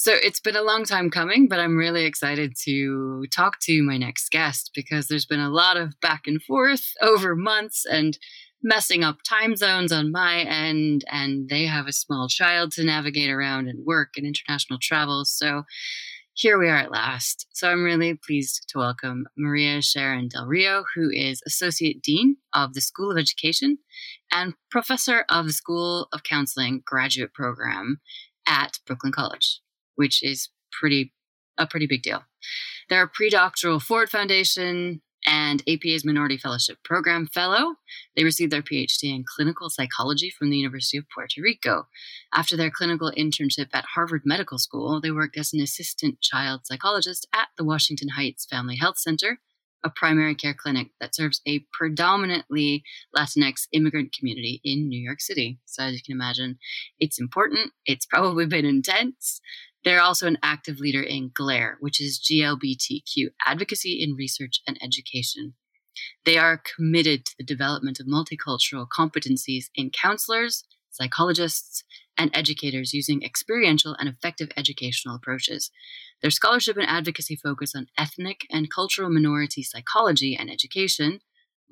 So it's been a long time coming, but I'm really excited to talk to my next guest because there's been a lot of back and forth over months and messing up time zones on my end. And they have a small child to navigate around and work and international travel. So here we are at last. So I'm really pleased to welcome Maria Scharrón-del Río, who is Associate Dean of the School of Education and Professor of the School of Counseling graduate program at Brooklyn College which is pretty a pretty big deal. They're a pre-doctoral Ford Foundation and APA's Minority Fellowship Program Fellow. They received their PhD in clinical psychology from the University of Puerto Rico. After their clinical internship at Harvard Medical School, they worked as an assistant child psychologist at the Washington Heights Family Health Center, a primary care clinic that serves a predominantly Latinx immigrant community in New York City. So, as you can imagine, it's important. It's probably been intense. They're also an active leader in GLARE, which is GLBTQ advocacy in research and education. They are committed to the development of multicultural competencies in counselors, psychologists, and educators using experiential and effective educational approaches. Their scholarship and advocacy focus on ethnic and cultural minority psychology and education,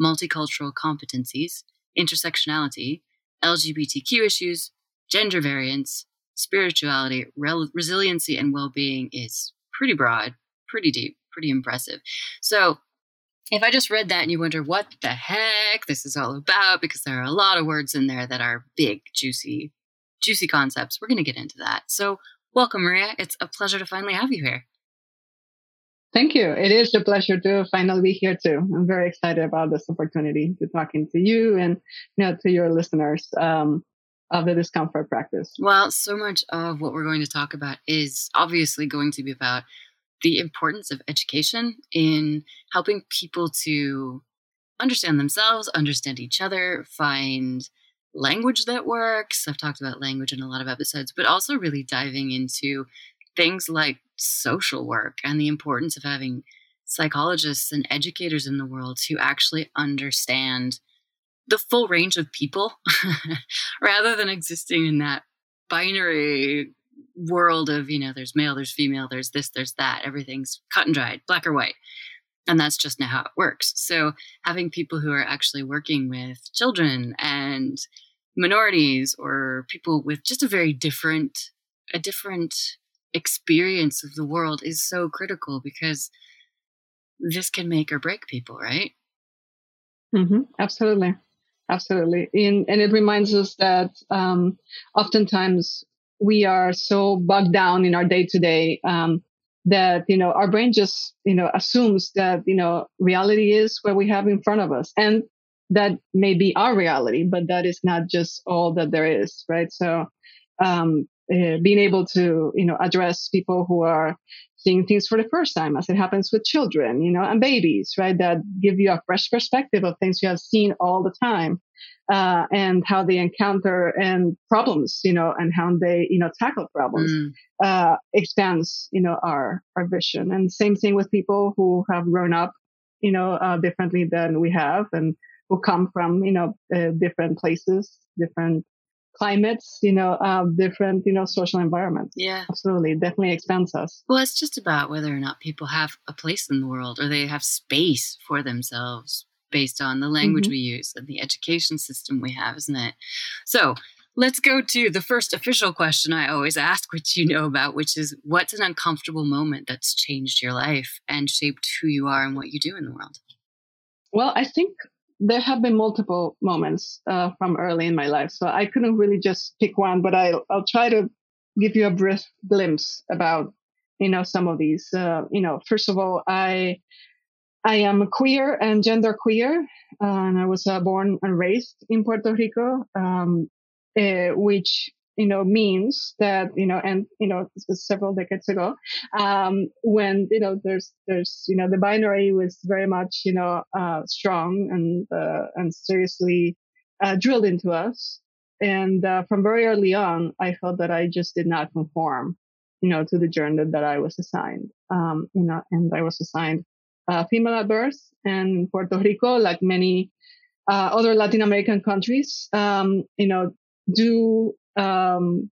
multicultural competencies, intersectionality, LGBTQ issues, gender variance, spirituality, resiliency, and well being is pretty broad, pretty deep, pretty impressive. So, if I just read that and you wonder what the heck this is all about, because there are a lot of words in there that are big, juicy, juicy concepts, we're going to get into that. So, welcome, Maria. It's a pleasure to finally have you here. Thank you. It is a pleasure to finally be here too. I'm very excited about this opportunity to talking to you and you know to your listeners. Um, of the discomfort practice? Well, so much of what we're going to talk about is obviously going to be about the importance of education in helping people to understand themselves, understand each other, find language that works. I've talked about language in a lot of episodes, but also really diving into things like social work and the importance of having psychologists and educators in the world who actually understand the full range of people rather than existing in that binary world of, you know, there's male, there's female, there's this, there's that. Everything's cut and dried, black or white. And that's just not how it works. So having people who are actually working with children and minorities or people with just a very different, a different experience of the world is so critical because this can make or break people, right? Mm-hmm, absolutely. Absolutely. In, and it reminds us that um, oftentimes we are so bogged down in our day to day that, you know, our brain just, you know, assumes that, you know, reality is what we have in front of us. And that may be our reality, but that is not just all that there is, right? So, um, uh, being able to, you know, address people who are seeing things for the first time, as it happens with children, you know, and babies, right? That give you a fresh perspective of things you have seen all the time, uh, and how they encounter and problems, you know, and how they, you know, tackle problems, mm. uh, expands, you know, our, our vision. And same thing with people who have grown up, you know, uh, differently than we have and who come from, you know, uh, different places, different climates, you know, uh, different, you know, social environments. Yeah. Absolutely. Definitely expands us. Well, it's just about whether or not people have a place in the world or they have space for themselves based on the language mm-hmm. we use and the education system we have, isn't it? So let's go to the first official question I always ask, which you know about, which is what's an uncomfortable moment that's changed your life and shaped who you are and what you do in the world? Well, I think there have been multiple moments uh, from early in my life, so I couldn't really just pick one, but I, I'll try to give you a brief glimpse about you know some of these. Uh, you know, first of all, I I am queer and gender queer, and I was uh, born and raised in Puerto Rico, um, uh, which you know, means that, you know, and, you know, several decades ago, um, when, you know, there's, there's, you know, the binary was very much, you know, uh, strong and, uh, and seriously, uh, drilled into us. And, uh, from very early on, I felt that I just did not conform, you know, to the gender that I was assigned. Um, you know, and I was assigned, female at birth and Puerto Rico, like many, uh, other Latin American countries, um, you know, do um,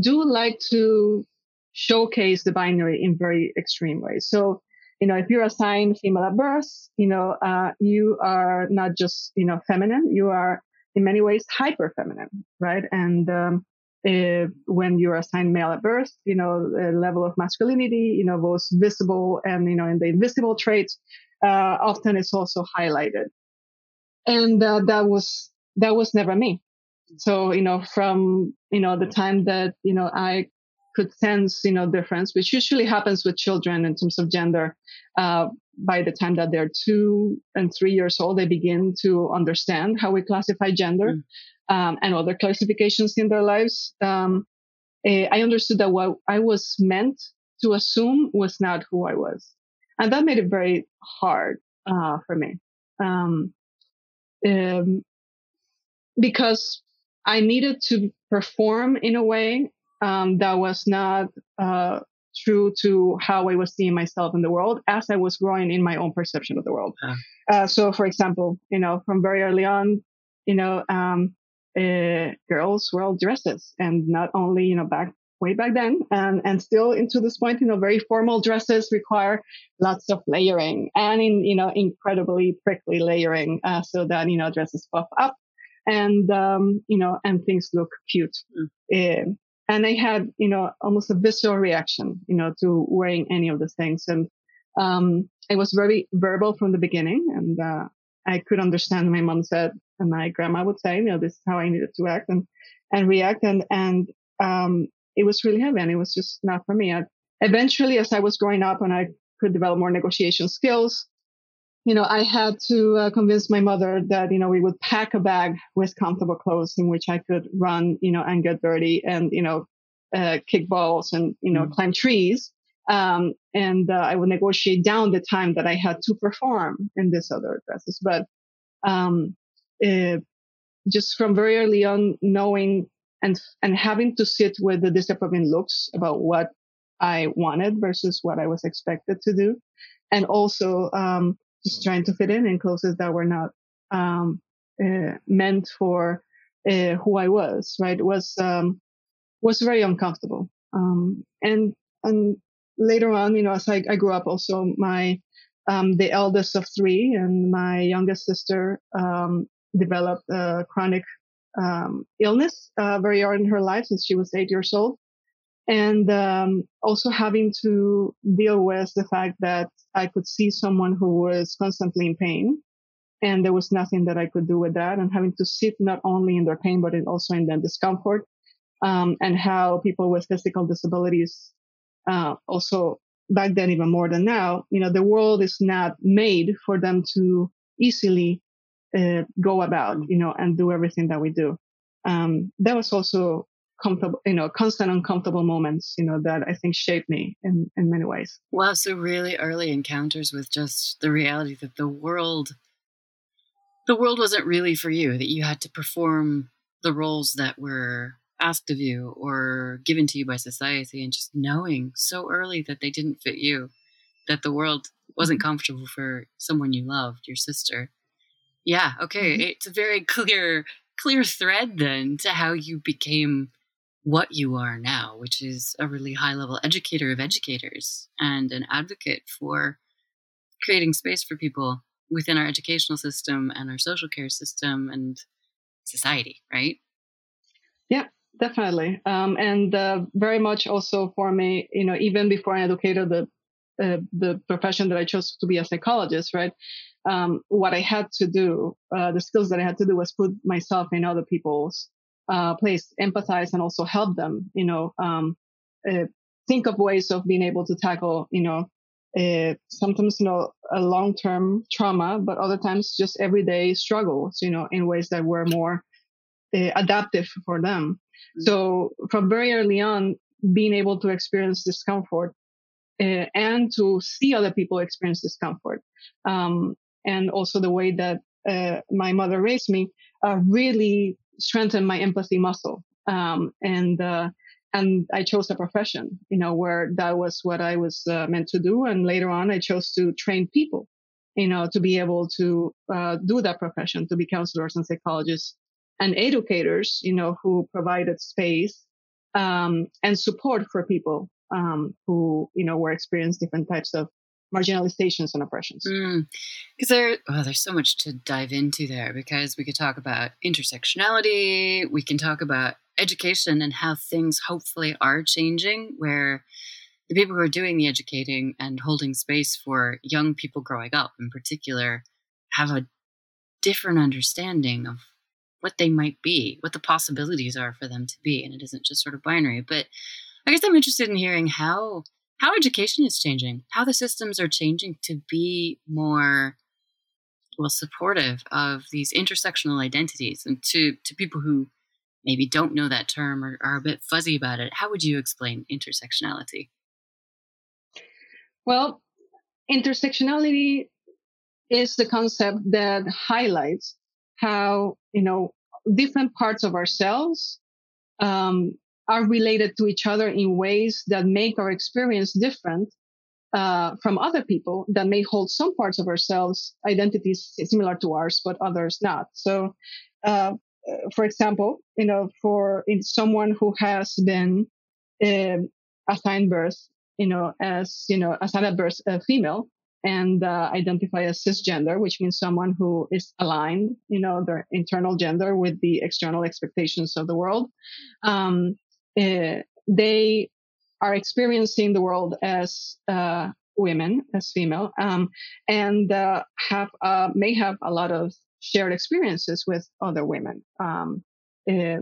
do like to showcase the binary in very extreme ways. So, you know, if you're assigned female at birth, you know, uh, you are not just, you know, feminine, you are in many ways hyper feminine, right? And, um, if, when you're assigned male at birth, you know, the level of masculinity, you know, both visible and, you know, in the invisible traits, uh, often is also highlighted. And, uh, that was, that was never me. So, you know, from, you know, the time that, you know, I could sense, you know, difference, which usually happens with children in terms of gender, uh, by the time that they're two and three years old, they begin to understand how we classify gender, mm. um, and other classifications in their lives. Um, eh, I understood that what I was meant to assume was not who I was. And that made it very hard, uh, for me. Um, um, because I needed to perform in a way um, that was not uh, true to how I was seeing myself in the world as I was growing in my own perception of the world. Uh. Uh, so, for example, you know, from very early on, you know, um, uh, girls were all dresses, and not only you know back way back then, and and still into this point, you know, very formal dresses require lots of layering and in you know incredibly prickly layering, uh, so that you know dresses puff up and um, you know, and things look cute. Mm. Uh, and I had, you know, almost a visceral reaction, you know, to wearing any of those things. And um, it was very verbal from the beginning, and uh, I could understand. My mom said, and my grandma would say, you know, this is how I needed to act and and react, and and um, it was really heavy, and it was just not for me. I, eventually, as I was growing up, and I could develop more negotiation skills, you know, I had to uh, convince my mother that, you know, we would pack a bag with comfortable clothes in which I could run, you know, and get dirty and, you know, uh, kick balls and, you know, mm climb trees. Um, and uh, I would negotiate down the time that I had to perform in this other dresses. But, um, it, just from very early on, knowing and, and having to sit with the disapproving looks about what I wanted versus what I was expected to do. And also, um, just trying to fit in in clothes that were not um, uh, meant for uh, who I was. Right, it was um, was very uncomfortable. Um, and and later on, you know, as I, I grew up, also my um, the eldest of three and my youngest sister um, developed a chronic um, illness uh, very early in her life since she was eight years old and um, also having to deal with the fact that I could see someone who was constantly in pain and there was nothing that I could do with that and having to sit not only in their pain, but also in their discomfort, um, and how people with physical disabilities, uh, also back then, even more than now, you know, the world is not made for them to easily, uh, go about, you know, and do everything that we do. Um, that was also comfortable, you know, constant uncomfortable moments, you know, that I think shaped me in, in many ways. Wow. So really early encounters with just the reality that the world, the world wasn't really for you, that you had to perform the roles that were asked of you or given to you by society and just knowing so early that they didn't fit you, that the world wasn't mm-hmm. comfortable for someone you loved, your sister. Yeah. Okay. Mm-hmm. It's a very clear, clear thread then to how you became what you are now, which is a really high level educator of educators and an advocate for creating space for people within our educational system and our social care system and society, right? Yeah, definitely. Um, and uh, very much also for me, you know, even before I educated the uh, the profession that I chose to be a psychologist, right? Um, what I had to do, uh, the skills that I had to do was put myself in other people's uh, place, empathize, and also help them. You know, um, uh, think of ways of being able to tackle. You know, uh, sometimes you know a long-term trauma, but other times just everyday struggles. You know, in ways that were more uh, adaptive for them. Mm-hmm. So from very early on, being able to experience discomfort uh, and to see other people experience discomfort, um, and also the way that uh, my mother raised me uh, really strengthened my empathy muscle. Um, and uh, and I chose a profession, you know, where that was what I was uh, meant to do. And later on, I chose to train people, you know, to be able to uh, do that profession, to be counselors and psychologists and educators, you know, who provided space um, and support for people um, who, you know, were experiencing different types of marginalizations and oppressions. Because mm. there, well, there's so much to dive into there. Because we could talk about intersectionality, we can talk about education and how things hopefully are changing, where the people who are doing the educating and holding space for young people growing up, in particular, have a different understanding of what they might be, what the possibilities are for them to be, and it isn't just sort of binary. But I guess I'm interested in hearing how how education is changing, how the systems are changing to be more well supportive of these intersectional identities and to to people who maybe don't know that term or are a bit fuzzy about it. How would you explain intersectionality? Well, intersectionality is the concept that highlights how you know different parts of ourselves um, are related to each other in ways that make our experience different uh, from other people that may hold some parts of ourselves identities similar to ours, but others not. So, uh, for example, you know, for someone who has been uh, assigned birth, you know, as you know, assigned at birth a female and uh, identify as cisgender, which means someone who is aligned, you know, their internal gender with the external expectations of the world. Um, uh, they are experiencing the world as uh, women, as female, um, and uh, have uh, may have a lot of shared experiences with other women. Um, uh,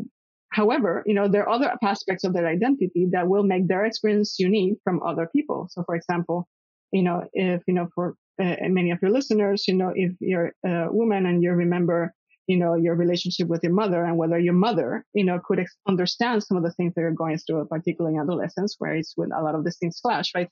however, you know there are other aspects of their identity that will make their experience unique from other people. So, for example, you know if you know for uh, many of your listeners, you know if you're a woman and you remember you know, your relationship with your mother and whether your mother, you know, could ex- understand some of the things that you're going through, particularly in adolescence, where it's when a lot of these things clash, right?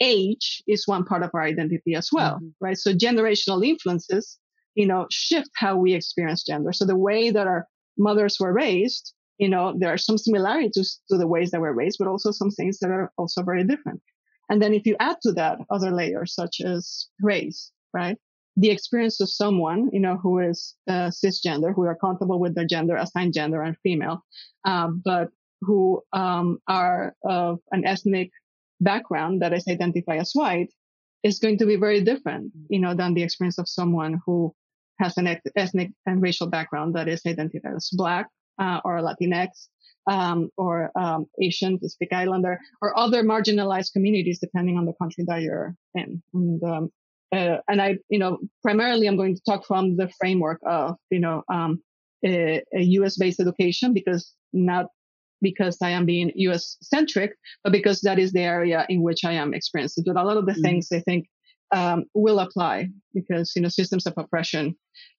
Age is one part of our identity as well, mm-hmm. right? So generational influences, you know, shift how we experience gender. So the way that our mothers were raised, you know, there are some similarities to the ways that we're raised, but also some things that are also very different. And then if you add to that other layers such as race, right? The experience of someone, you know, who is uh, cisgender, who are comfortable with their gender, assigned gender and female, um, but who um, are of an ethnic background that is identified as white, is going to be very different, you know, than the experience of someone who has an ethnic and racial background that is identified as black uh, or Latinx. Um, or um, Asian, Pacific Islander, or other marginalized communities, depending on the country that you're in. And um, uh, and I, you know, primarily I'm going to talk from the framework of, you know, um, a, a US based education because not because I am being US centric, but because that is the area in which I am experienced. But a lot of the mm-hmm. things I think um, will apply because, you know, systems of oppression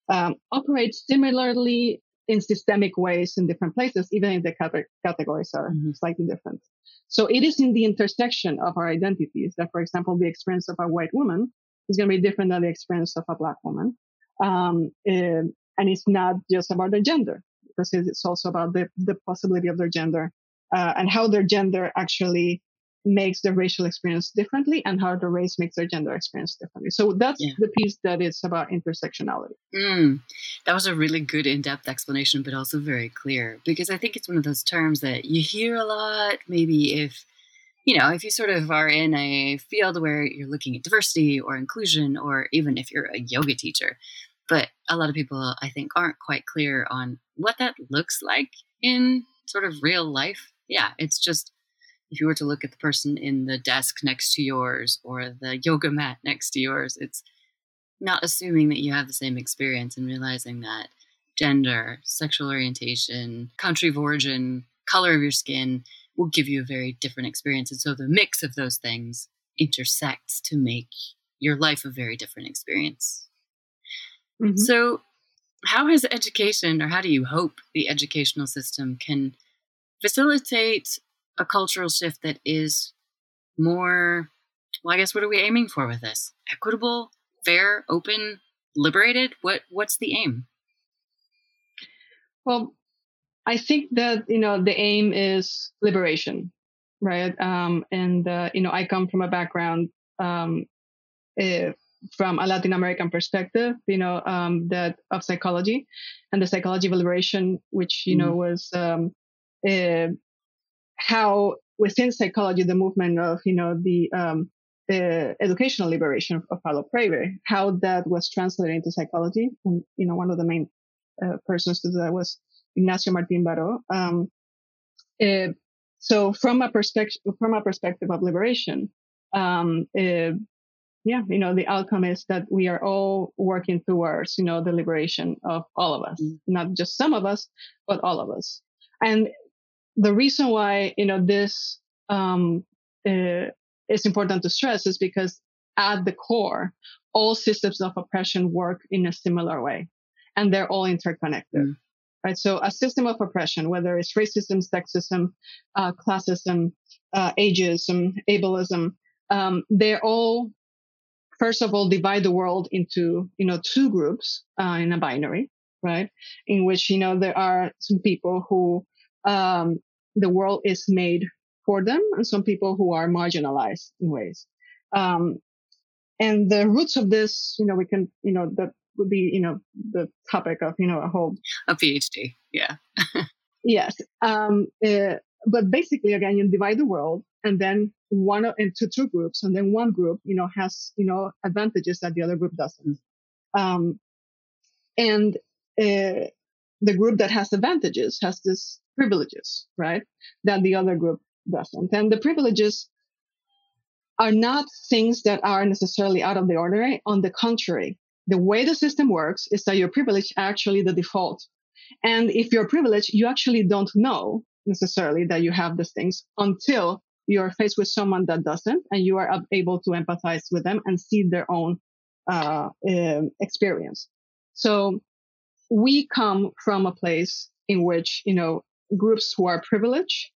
um, operate similarly in systemic ways in different places, even if the categories are mm-hmm. slightly different. So it is in the intersection of our identities that, for example, the experience of a white woman is going to be different than the experience of a black woman. Um, and, and it's not just about their gender because it's also about the, the possibility of their gender uh, and how their gender actually makes their racial experience differently and how the race makes their gender experience differently. So that's yeah. the piece that is about intersectionality. Mm, that was a really good in depth explanation, but also very clear because I think it's one of those terms that you hear a lot, maybe if you know, if you sort of are in a field where you're looking at diversity or inclusion, or even if you're a yoga teacher, but a lot of people, I think, aren't quite clear on what that looks like in sort of real life. Yeah, it's just if you were to look at the person in the desk next to yours or the yoga mat next to yours, it's not assuming that you have the same experience and realizing that gender, sexual orientation, country of origin, color of your skin, will give you a very different experience. And so the mix of those things intersects to make your life a very different experience. Mm-hmm. So how has education, or how do you hope the educational system can facilitate a cultural shift that is more, well, I guess, what are we aiming for with this? Equitable, fair, open, liberated? What What's the aim? Well, I think that you know the aim is liberation, right? Um, and uh, you know, I come from a background um, uh, from a Latin American perspective, you know, um, that of psychology and the psychology of liberation, which you mm. know was um, uh, how within psychology the movement of you know the um, the educational liberation of, of Paulo Freire, how that was translated into psychology, and you know, one of the main uh, persons to that was Ignacio Martin Baró. Um, uh, so from a perspective, from a perspective of liberation, um, uh, yeah, you know, the outcome is that we are all working towards, you know, the liberation of all of us, mm. not just some of us, but all of us. And the reason why, you know, this, um, uh, is important to stress is because at the core, all systems of oppression work in a similar way and they're all interconnected. Mm right? So a system of oppression, whether it's racism, sexism, uh, classism, uh, ageism, ableism, um, they're all, first of all, divide the world into, you know, two groups uh, in a binary, right? In which, you know, there are some people who um, the world is made for them and some people who are marginalized in ways. Um, and the roots of this, you know, we can, you know, the would be, you know, the topic of, you know, a whole a PhD. Yeah. yes. Um, uh, but basically, again, you divide the world, and then one into two groups, and then one group, you know, has you know advantages that the other group doesn't. Um, and uh, the group that has advantages has this privileges, right? That the other group doesn't. And the privileges are not things that are necessarily out of the ordinary. On the contrary, the way the system works is that your privilege actually the default. And if you're privileged, you actually don't know necessarily that you have these things until you're faced with someone that doesn't and you are able to empathize with them and see their own uh, um, experience. So we come from a place in which, you know, groups who are privileged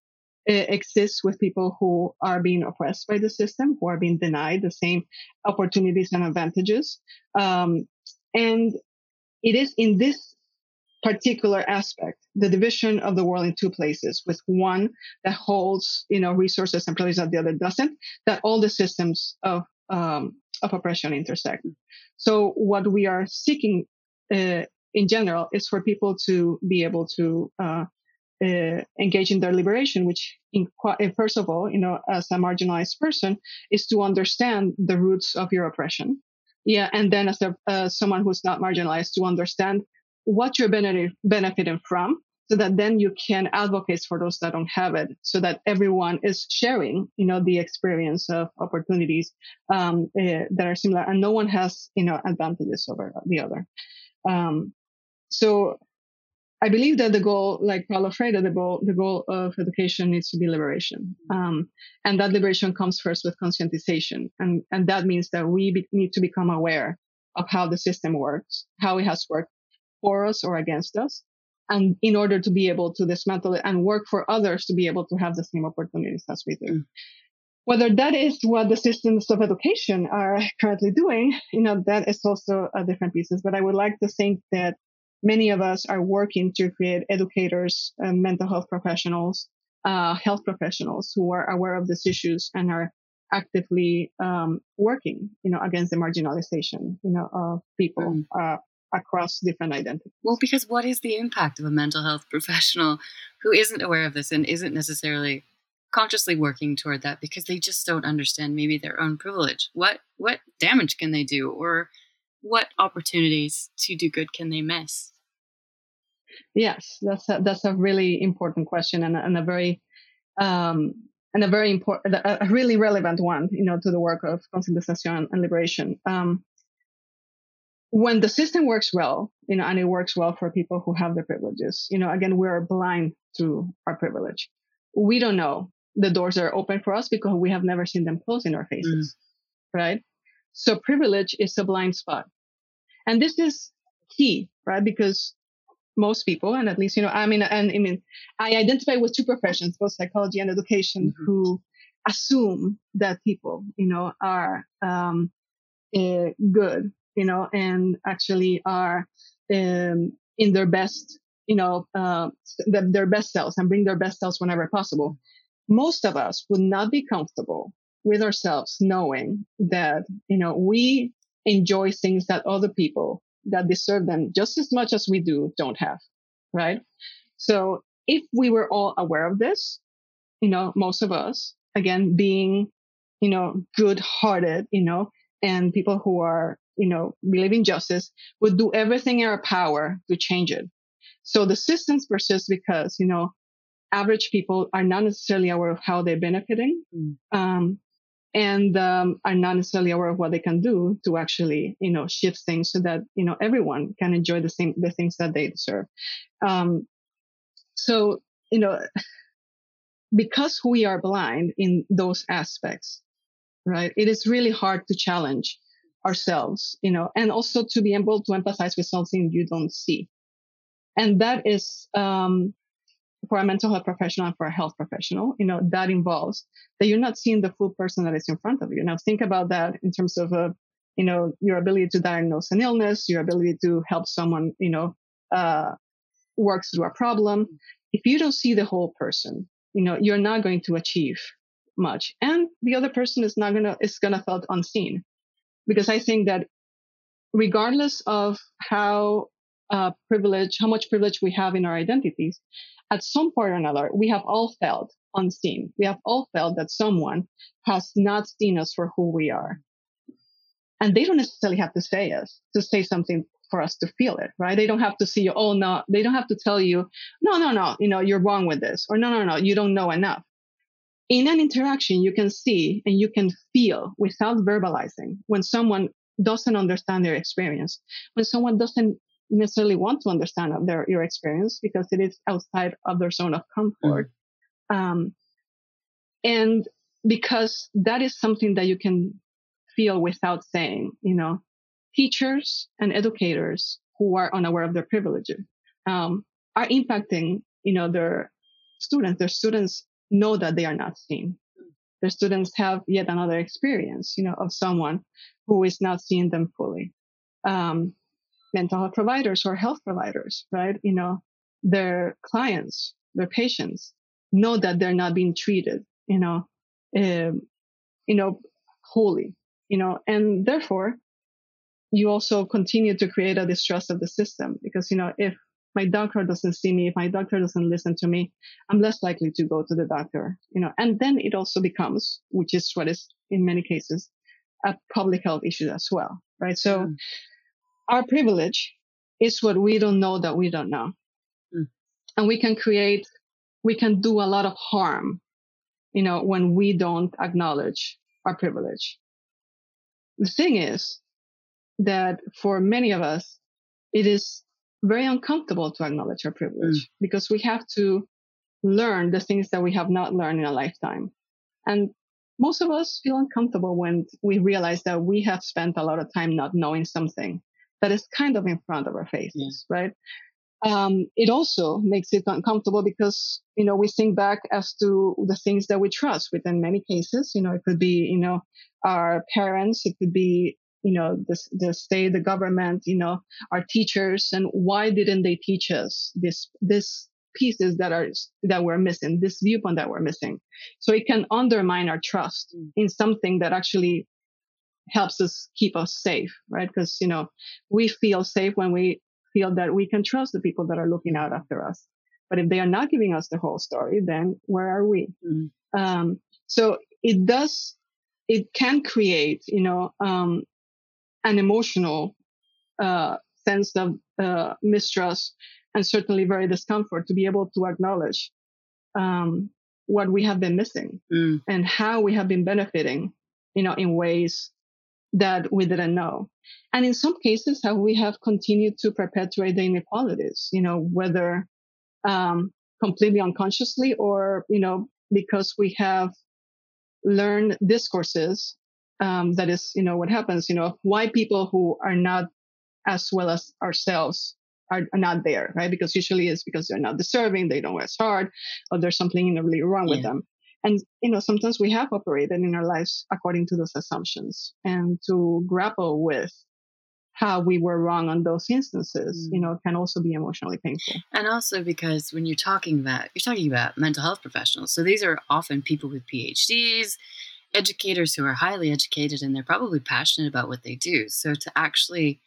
uh, exist with people who are being oppressed by the system, who are being denied the same opportunities and advantages. Um, and it is in this particular aspect, the division of the world in two places, with one that holds, you know, resources and privileges that the other doesn't, that all the systems of um, of oppression intersect. So what we are seeking uh, in general is for people to be able to uh, uh, engage in their liberation, which in, first of all, you know, as a marginalized person, is to understand the roots of your oppression. Yeah, and then as a, uh, someone who's not marginalized, to understand what you're benefit, benefiting from, so that then you can advocate for those that don't have it, so that everyone is sharing, you know, the experience of opportunities um, uh, that are similar, and no one has, you know, advantages over the other. Um, so I believe that the goal, like Paulo Freire, the goal, the goal of education needs to be liberation. Um, and that liberation comes first with conscientization. And, and that means that we be, need to become aware of how the system works, how it has worked for us or against us. And in order to be able to dismantle it and work for others to be able to have the same opportunities as we do. Mm. Whether that is what the systems of education are currently doing, you know, that is also a different pieces. But I would like to think that many of us are working to create educators, uh, mental health professionals, uh, health professionals who are aware of these issues and are actively um, working, you know, against the marginalization, you know, of people mm. uh, across different identities. Well, because what is the impact of a mental health professional who isn't aware of this and isn't necessarily consciously working toward that because they just don't understand maybe their own privilege? What what damage can they do, or what opportunities to do good can they miss? Yes, that's a, that's a really important question and, and a very um, and a very important, a really relevant one, you know, to the work of conscientization and liberation. Um, when the system works well, you know, and it works well for people who have the privileges, you know, again, we're blind to our privilege. We don't know the doors are open for us because we have never seen them close in our faces, mm. right? So privilege is a blind spot. And this is key, right? Because most people, and at least, you know, I mean, and I mean, I identify with two professions, both psychology and education, mm-hmm. who assume that people, you know, are um, uh, good, you know, and actually are um, in their best, you know, uh, their best selves and bring their best selves whenever possible. Most of us would not be comfortable with ourselves knowing that, you know, we enjoy things that other people that deserve them just as much as we do don't have, right? So if we were all aware of this, you know, most of us, again, being, you know, good hearted, you know, and people who are, you know, believe in justice would do everything in our power to change it. So the systems persist because, you know, average people are not necessarily aware of how they're benefiting. Mm. Um, and um, are not necessarily aware of what they can do to actually, you know, shift things so that you know everyone can enjoy the same the things that they deserve. Um, so you know, because we are blind in those aspects, right? It is really hard to challenge ourselves, you know, and also to be able to empathize with something you don't see. And that is, um, for a mental health professional and for a health professional, you know, that involves that you're not seeing the full person that is in front of you. Now think about that in terms of, uh, you know, your ability to diagnose an illness, your ability to help someone, you know, uh, work through a problem. If you don't see the whole person, you know, you're not going to achieve much. And the other person is not gonna, is gonna felt unseen. Because I think that regardless of how uh, privilege, how much privilege we have in our identities, at some point or another, we have all felt unseen. We have all felt that someone has not seen us for who we are. And they don't necessarily have to say us, to say something for us to feel it, right? They don't have to see you, oh, no, they don't have to tell you, no, no, no, you know, you're wrong with this, or no, no, no, you don't know enough. In an interaction, you can see and you can feel without verbalizing when someone doesn't understand their experience, when someone doesn't necessarily want to understand their your experience because it is outside of their zone of comfort. Mm. Um, and because that is something that you can feel without saying, you know, teachers and educators who are unaware of their privileges um, are impacting, you know, their students. Their students know that they are not seen. Their students have yet another experience, you know, of someone who is not seeing them fully. Um, mental health providers or health providers, right? You know, their clients, their patients know that they're not being treated, you know, um, you know, wholly, you know, and therefore you also continue to create a distrust of the system because, you know, if my doctor doesn't see me, if my doctor doesn't listen to me, I'm less likely to go to the doctor, you know, and then it also becomes, which is what is in many cases, a public health issue as well, right? So, mm our privilege is what we don't know that we don't know. Mm. And we can create, we can do a lot of harm, you know, when we don't acknowledge our privilege. The thing is that for many of us, it is very uncomfortable to acknowledge our privilege mm. because we have to learn the things that we have not learned in a lifetime. And most of us feel uncomfortable when we realize that we have spent a lot of time not knowing something that is kind of in front of our faces, yeah. right? Um, it also makes it uncomfortable because, you know, we think back as to the things that we trust within many cases. You know, it could be, you know, our parents, it could be, you know, the, the state, the government, you know, our teachers, and why didn't they teach us this, this pieces that are, that we're missing, this viewpoint that we're missing. So it can undermine our trust mm. in something that actually helps us keep us safe, right? Because, you know, we feel safe when we feel that we can trust the people that are looking out after us. But if they are not giving us the whole story, then where are we? Mm-hmm. Um, so it does, it can create, you know, um, an emotional, uh, sense of, uh, mistrust and certainly very discomfort to be able to acknowledge, um, what we have been missing mm. and how we have been benefiting, you know, in ways that we didn't know. And in some cases, how we have continued to perpetuate the inequalities, you know, whether um, completely unconsciously or, you know, because we have learned discourses. Um, that is, you know, what happens, you know, why people who are not as well as ourselves are, are not there, right? Because usually it's because they're not deserving, they don't work hard, or there's something really wrong yeah. with them. And, you know, sometimes we have operated in our lives according to those assumptions and to grapple with how we were wrong on those instances, mm. you know, can also be emotionally painful. And also because when you're talking about, you're talking about mental health professionals. So these are often people with PhDs, educators who are highly educated, and they're probably passionate about what they do. So to actually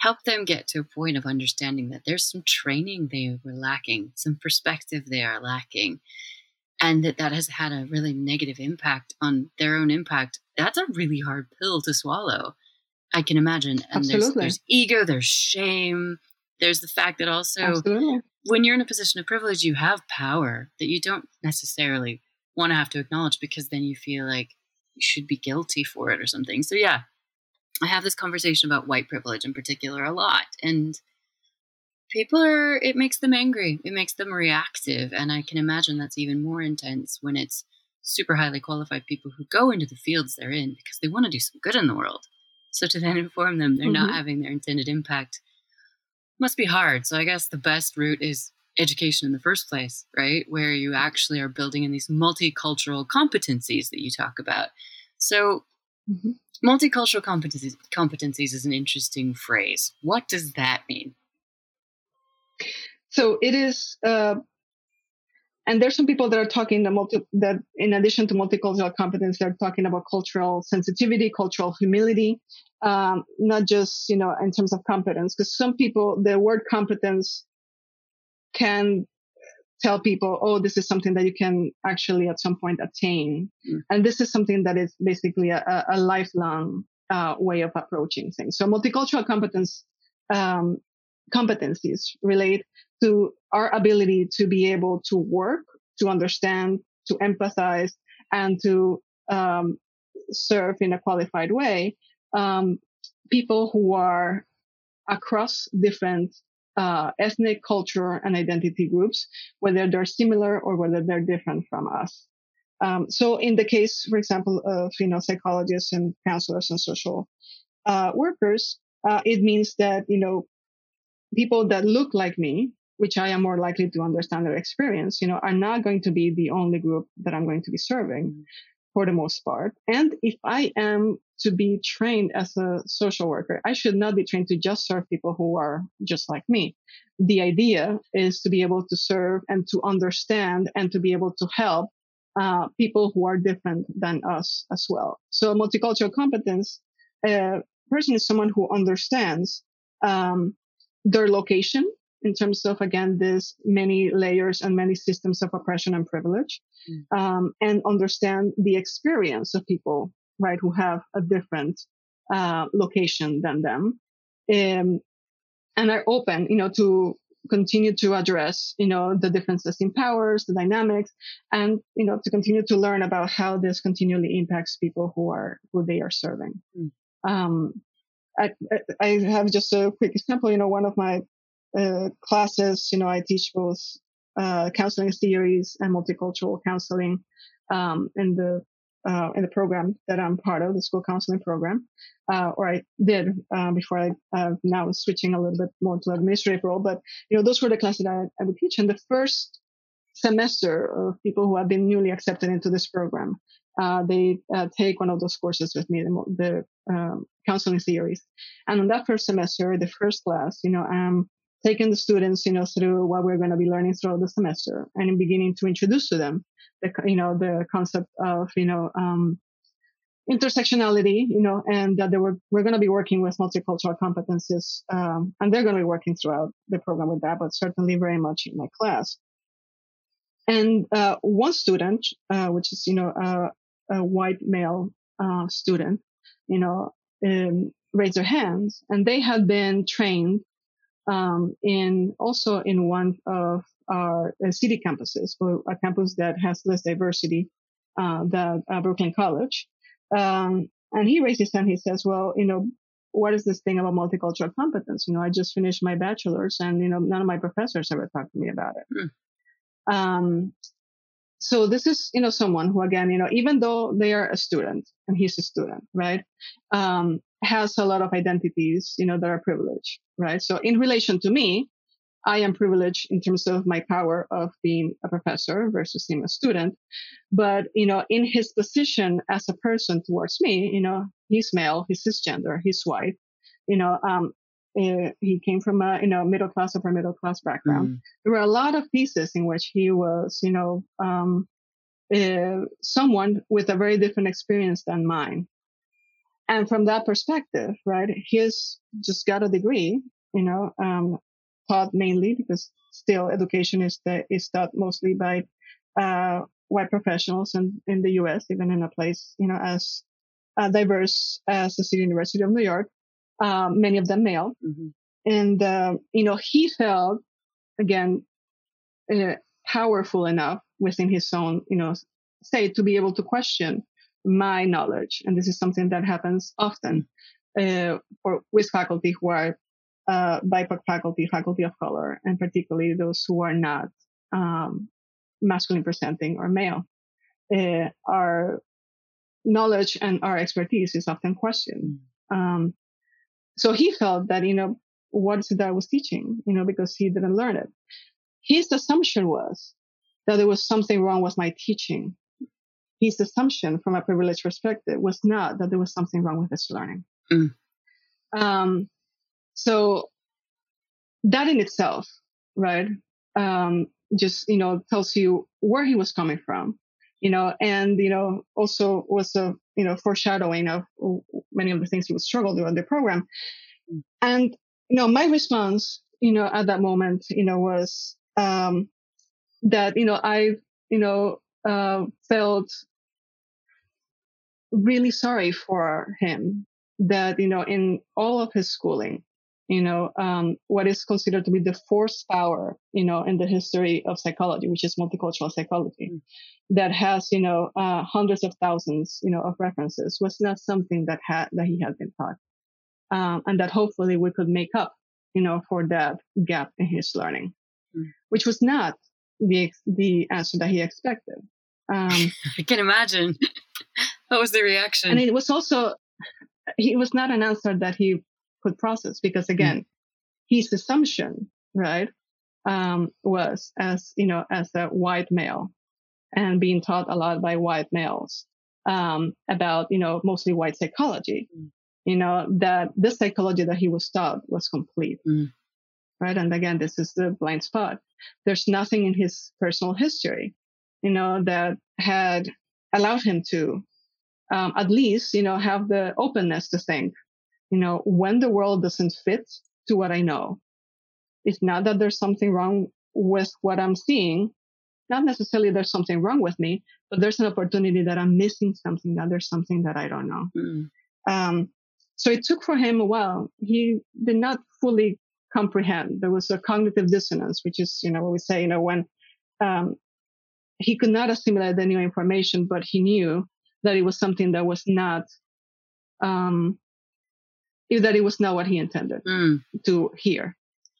help them get to a point of understanding that there's some training they were lacking, some perspective they are lacking, and that that has had a really negative impact on their own impact. That's a really hard pill to swallow. I can imagine. And there's, there's, ego, there's shame, there's the fact that also Absolutely. when you're in a position of privilege, you have power that you don't necessarily want to have to acknowledge because then you feel like you should be guilty for it or something. So, yeah, I have this conversation about white privilege in particular a lot. And people are, it makes them angry, it makes them reactive. And I can imagine that's even more intense when it's super highly qualified people who go into the fields they're in because they want to do some good in the world. So to then inform them they're mm-hmm. not having their intended impact must be hard. So I guess the best route is education in the first place, right? Where you actually are building in these multicultural competencies that you talk about. So mm-hmm. multicultural competencies competencies is an interesting phrase. What does that mean? So it is uh, and there's some people that are talking the multi, that in addition to multicultural competence, they're talking about cultural sensitivity, cultural humility, um, not just, you know, in terms of competence. Because some people, the word competence can tell people, oh, this is something that you can actually at some point attain. Mm. And this is something that is basically a, a lifelong uh, way of approaching things. So multicultural competence um, competencies relate to our ability to be able to work, to understand, to empathize, and to um, serve in a qualified way um, people who are across different uh, ethnic, culture, and identity groups, whether they're similar or whether they're different from us. Um, so, in the case, for example, of you know psychologists and counselors and social uh, workers, uh, it means that you know people that look like me, which I am more likely to understand their experience, you know, are not going to be the only group that I'm going to be serving mm-hmm. for the most part. And if I am to be trained as a social worker, I should not be trained to just serve people who are just like me. The idea is to be able to serve and to understand and to be able to help uh, people who are different than us as well. So multicultural competence, a person is someone who understands um, their location in terms of again this many layers and many systems of oppression and privilege mm. um, and understand the experience of people right who have a different uh, location than them um, and are open you know to continue to address you know the differences in powers the dynamics and you know to continue to learn about how this continually impacts people who are who they are serving mm. um, I, I have just a quick example. You know, one of my uh, classes, you know, I teach both uh, counseling theories and multicultural counseling um, in the uh, in the program that I'm part of, the school counseling program, uh, or I did uh, before I uh, now switching a little bit more to administrative role. But you know, those were the classes that I, I would teach. And the first semester of people who have been newly accepted into this program, uh, they uh, take one of those courses with me, the, the um, counseling theories. And on that first semester, the first class, you know, I'm taking the students, you know, through what we're going to be learning throughout the semester and in beginning to introduce to them the, you know, the concept of, you know, um, intersectionality, you know, and that they were, we're going to be working with multicultural competencies, um, and they're going to be working throughout the program with that, but certainly very much in my class. And uh, one student, uh, which is you know uh, a white male uh, student, you know, um, raise their hands, and they had been trained um, in also in one of our uh, city campuses, or a campus that has less diversity uh, than uh, Brooklyn College. Um, and he raised his hand. He says, "Well, you know, what is this thing about multicultural competence? You know, I just finished my bachelor's, and you know, none of my professors ever talked to me about it." Mm. Um, so this is, you know, someone who again, you know, even though they are a student and he's a student, right? Um, has a lot of identities, you know, that are privileged, right? So in relation to me, I am privileged in terms of my power of being a professor versus being a student. But, you know, in his position as a person towards me, you know, he's male, he's cisgender, he's white, you know, um, uh, he came from a, you know, middle class, upper middle class background. Mm. There were a lot of pieces in which he was, you know, um, uh, someone with a very different experience than mine. And from that perspective, right, he's just got a degree, you know, um, taught mainly because still education is the, is taught mostly by uh, white professionals in, in the U.S., even in a place you know as uh, diverse as the City University of New York, um, many of them male, mm-hmm. and uh, you know he felt again uh, powerful enough within his own you know state to be able to question my knowledge, and this is something that happens often uh, for with faculty who are uh, BIPOC faculty, faculty of color, and particularly those who are not um, masculine presenting or male. Uh, our knowledge and our expertise is often questioned. Um, so he felt that, you know, what is it that I was teaching, you know, because he didn't learn it. His assumption was that there was something wrong with my teaching. His assumption from a privileged perspective was not that there was something wrong with his learning. Mm. Um, so that in itself, right, um, just, you know, tells you where he was coming from, you know, and, you know, also was a, you know, foreshadowing of many of the things he would struggle in the program. And, you know, my response, you know, at that moment, you know, was, um, that, you know, I, you know, uh, felt really sorry for him that, you know, in all of his schooling, you know, um, what is considered to be the force power, you know, in the history of psychology, which is multicultural psychology, mm. that has, you know, uh, hundreds of thousands, you know, of references was not something that had, that he had been taught. Um, and that hopefully we could make up, you know, for that gap in his learning, mm. which was not the, the answer that he expected. Um, I can imagine. what was the reaction? And it was also, it was not an answer that he could process because again, mm-hmm. his assumption, right, um, was as, you know, as a white male and being taught a lot by white males, um, about, you know, mostly white psychology, mm. you know, that this psychology that he was taught was complete. Mm. Right. And again, this is the blind spot. There's nothing in his personal history, you know, that had allowed him to, um, at least, you know, have the openness to think, you know, when the world doesn't fit to what I know, it's not that there's something wrong with what I'm seeing. Not necessarily there's something wrong with me, but there's an opportunity that I'm missing something, that there's something that I don't know. Mm. Um, so it took for him a while. He did not fully comprehend. There was a cognitive dissonance, which is, you know, what we say, you know, when, um, he could not assimilate the new information, but he knew that it was something that was not, um, is that it was not what he intended mm. to hear,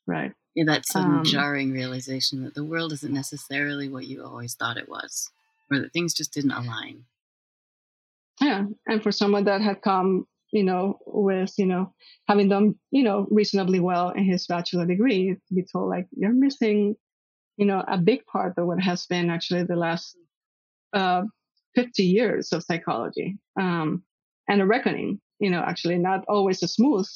right? Yeah, that sudden um, jarring realization that the world isn't necessarily what you always thought it was, or that things just didn't align. Yeah, and for someone that had come, you know, with you know having done you know reasonably well in his bachelor degree, to be told like you're missing, you know, a big part of what has been actually the last uh, 50 years of psychology um, and a reckoning you know, actually not always a smooth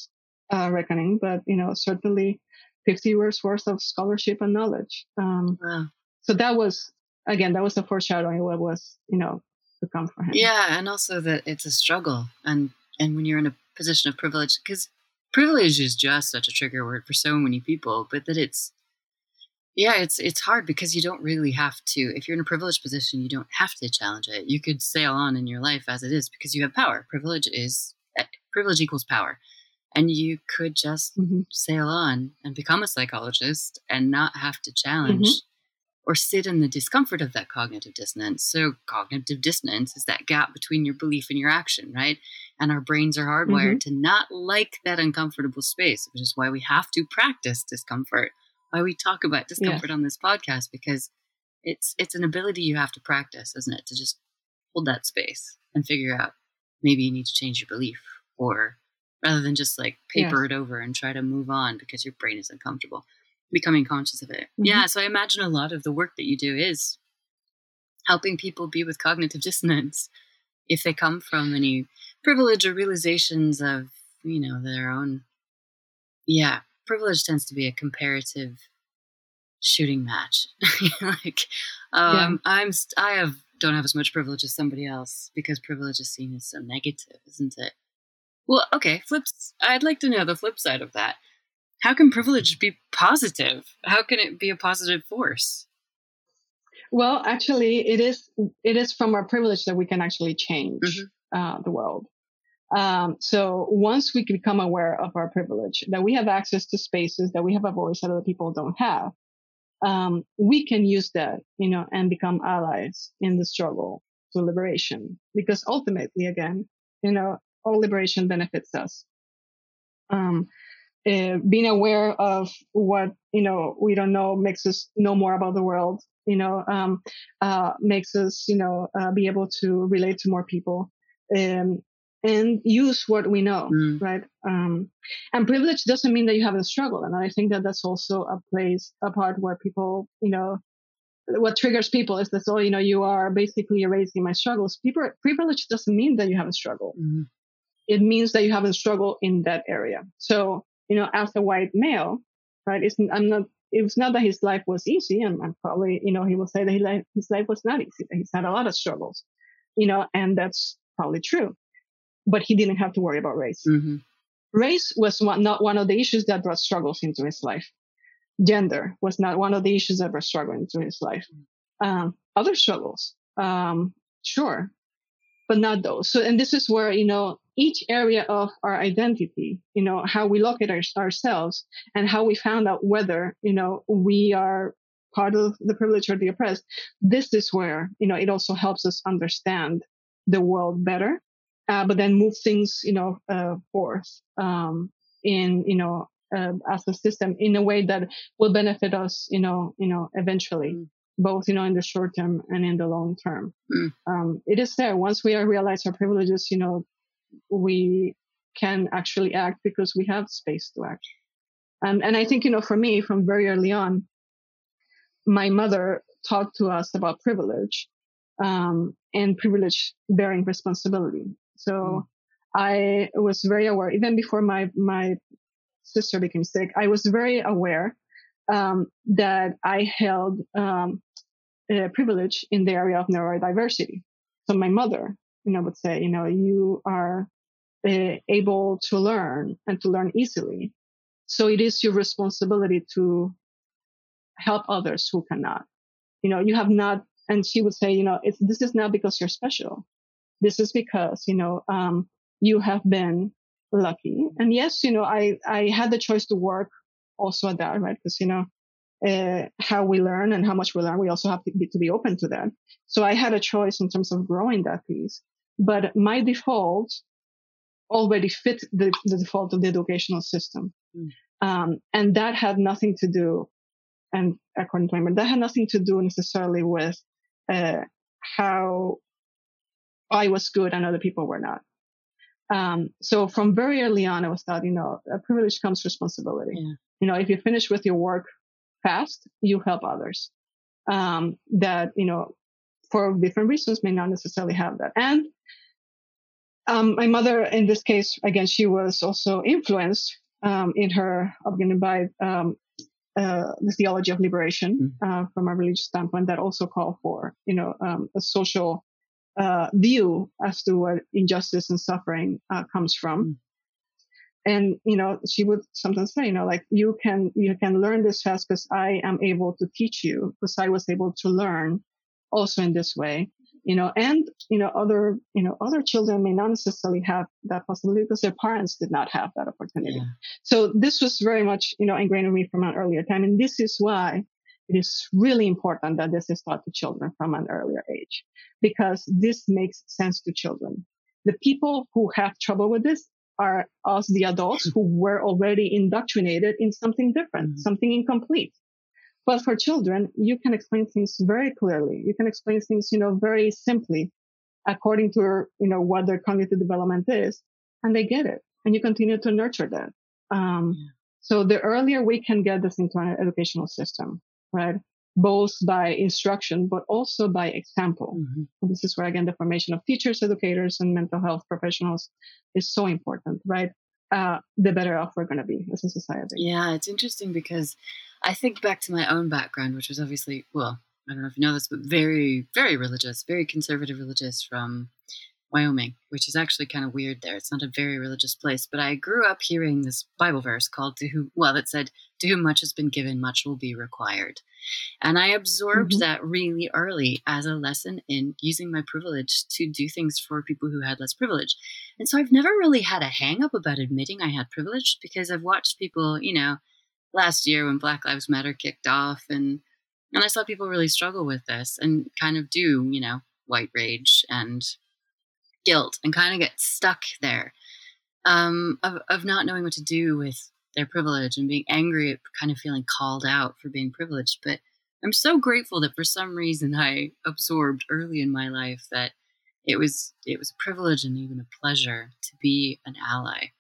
uh, reckoning, but, you know, certainly 50 years worth of scholarship and knowledge. Um, wow. So that was, again, that was a foreshadowing what was, you know, to come for him. Yeah. And also that it's a struggle. And, and when you're in a position of privilege, because privilege is just such a trigger word for so many people, but that it's, yeah, it's it's hard because you don't really have to. If you're in a privileged position, you don't have to challenge it. You could sail on in your life as it is because you have power. Privilege is privilege equals power. And you could just mm-hmm. sail on and become a psychologist and not have to challenge mm-hmm. or sit in the discomfort of that cognitive dissonance. So, cognitive dissonance is that gap between your belief and your action, right? And our brains are hardwired mm-hmm. to not like that uncomfortable space, which is why we have to practice discomfort. Why we talk about discomfort yeah. on this podcast because it's it's an ability you have to practice, isn't it? To just hold that space and figure out maybe you need to change your belief or rather than just like paper Yes. it over and try to move on because your brain is uncomfortable. Becoming conscious of it. Mhm. Yeah. So I imagine a lot of the work that you do is helping people be with cognitive dissonance if they come from any privilege or realizations of, you know, their own. Yeah. Privilege tends to be a comparative shooting match. like, um, I'm, I have, don't have as much privilege as somebody else because privilege is seen as so negative, isn't it? Well, okay, flips. I'd like to know the flip side of that. How can privilege be positive? How can it be a positive force? Well, actually, it is it is from our privilege that we can actually change Mhm. uh, the world. Um, so once we become aware of our privilege, that we have access to spaces, that we have a voice that other people don't have, um, we can use that, you know, and become allies in the struggle to liberation. Because ultimately, again, you know, all liberation benefits us. Um, uh, being aware of what you know we don't know makes us know more about the world you know um, uh, makes us you know uh, be able to relate to more people um, and use what we know Mm. right um, and privilege doesn't mean that you haven't struggled and i think that that's also a place a part where people you know what triggers people is that oh you know you are basically erasing my struggles people privilege doesn't mean that you haven't struggled Mhm. It means that you haven't struggled in that area. So, you know, as a white male, right, it's, I'm not, it was not that his life was easy. And I'm probably, you know, he will say that his life, his life was not easy, that he's had a lot of struggles, you know, and that's probably true. But he didn't have to worry about race. Mhm. Race was one, not one of the issues that brought struggles into his life. Gender was not one of the issues that brought struggle into his life. Um, other struggles, um, sure, but not those. So, and this is where, you know, each area of our identity, you know, how we look at our, ourselves and how we found out whether, you know, we are part of the privileged or the oppressed. This is where, you know, it also helps us understand the world better, uh, but then move things, you know, uh, forth, um, in, you know, uh, as a system in a way that will benefit us, you know, you know, eventually, Mm. Both, you know, in the short term and in the long term. Mm. Um, it is there. Once we realize our privileges, you know, we can actually act because we have space to act. Um, and I think, you know, for me, from very early on, my mother talked to us about privilege um, and privilege bearing responsibility. So Mm. I was very aware, even before my my sister became sick, I was very aware um, that I held um, a privilege in the area of neurodiversity. So my mother, you know, would say, you know, you are uh, able to learn and to learn easily. So it is your responsibility to help others who cannot. You know, you have not, and she would say, you know, this is not because you're special. This is because, you know, um, you have been lucky. And yes, you know, I, I had the choice to work also at that, right? Because, you know, uh, how we learn and how much we learn, we also have to be, to be open to that. So I had a choice in terms of growing that piece, but my default already fit the, the default of the educational system. Mm. Um, and that had nothing to do, and according to my that had nothing to do necessarily with, uh, how I was good and other people were not. Um, so from very early on, I was taught, you know, a privilege comes responsibility. Yeah. You know, if you finish with your work fast, you help others. Um, that, you know, for different reasons may not necessarily have that. And, um, my mother, in this case, again, she was also influenced, um, in her upbringing by, um, uh, the theology of liberation, uh, from a religious standpoint that also called for, you know, um, a social, uh, view as to what injustice and suffering, uh, comes from. And, you know, she would sometimes say, you know, like you can, you can learn this fast because I am able to teach you because I was able to learn also in this way, you know, and, you know, other, you know, other children may not necessarily have that possibility because their parents did not have that opportunity. Yeah. So this was very much, you know, ingrained in me from an earlier time. And this is why it is really important that this is taught to children from an earlier age because this makes sense to children. The people who have trouble with this are us, the adults who were already indoctrinated in something different, Mhm. something incomplete. But for children, you can explain things very clearly. You can explain things, you know, very simply according to, you know, what their cognitive development is. And they get it. and you continue to nurture that. Um, yeah. So the earlier we can get this into an educational system, right? Both by instruction, but also by example. Mm-hmm. This is where again the formation of teachers, educators, and mental health professionals is so important, right? Uh, the better off we're going to be as a society. Yeah, it's interesting because I think back to my own background, which was obviously, well, I don't know if you know this, but very, very religious, very conservative religious from Wyoming, which is actually kind of weird there. It's not a very religious place, but I grew up hearing this Bible verse called to whom well that said, To whom much has been given, much will be required. And I absorbed mm-hmm. that really early as a lesson in using my privilege to do things for people who had less privilege. And so I've never really had a hang up about admitting I had privilege because I've watched people, you know, last year when Black Lives Matter kicked off and and I saw people really struggle with this and kind of do, you know, white rage and guilt and kind of get stuck there um, of, of not knowing what to do with their privilege and being angry at kind of feeling called out for being privileged. But I'm so grateful that for some reason I absorbed early in my life that it was it was a privilege and even a pleasure to be an ally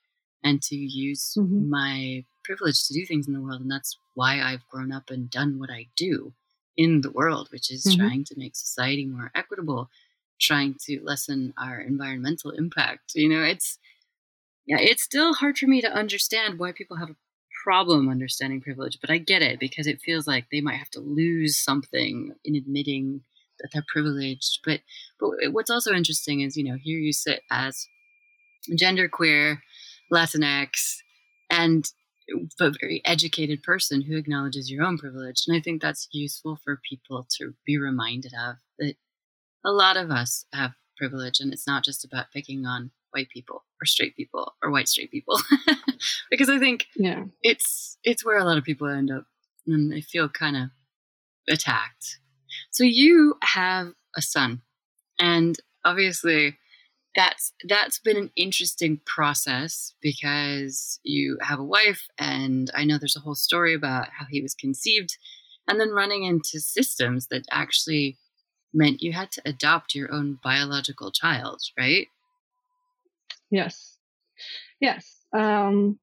and to use mm-hmm. my privilege to do things in the world and that's why I've grown up and done what I do in the world which is mm-hmm. trying to make society more equitable trying to lessen our environmental impact. You know, it's yeah, it's still hard for me to understand why people have a problem understanding privilege, but I get it because it feels like they might have to lose something in admitting that they're privileged. But but what's also interesting is, you know, here you sit as genderqueer, Latinx, and a very educated person who acknowledges your own privilege. And I think that's useful for people to be reminded of that a lot of us have privilege and it's not just about picking on white people or straight people or white straight people. Because i think yeah. it's it's where a lot of people end up and they feel kind of attacked. So you have a son and obviously that's that's been an interesting process because you have a wife and i know there's a whole story about how he was conceived and then running into systems that actually meant you had to adopt your own biological child, right? Yes. Yes. Um,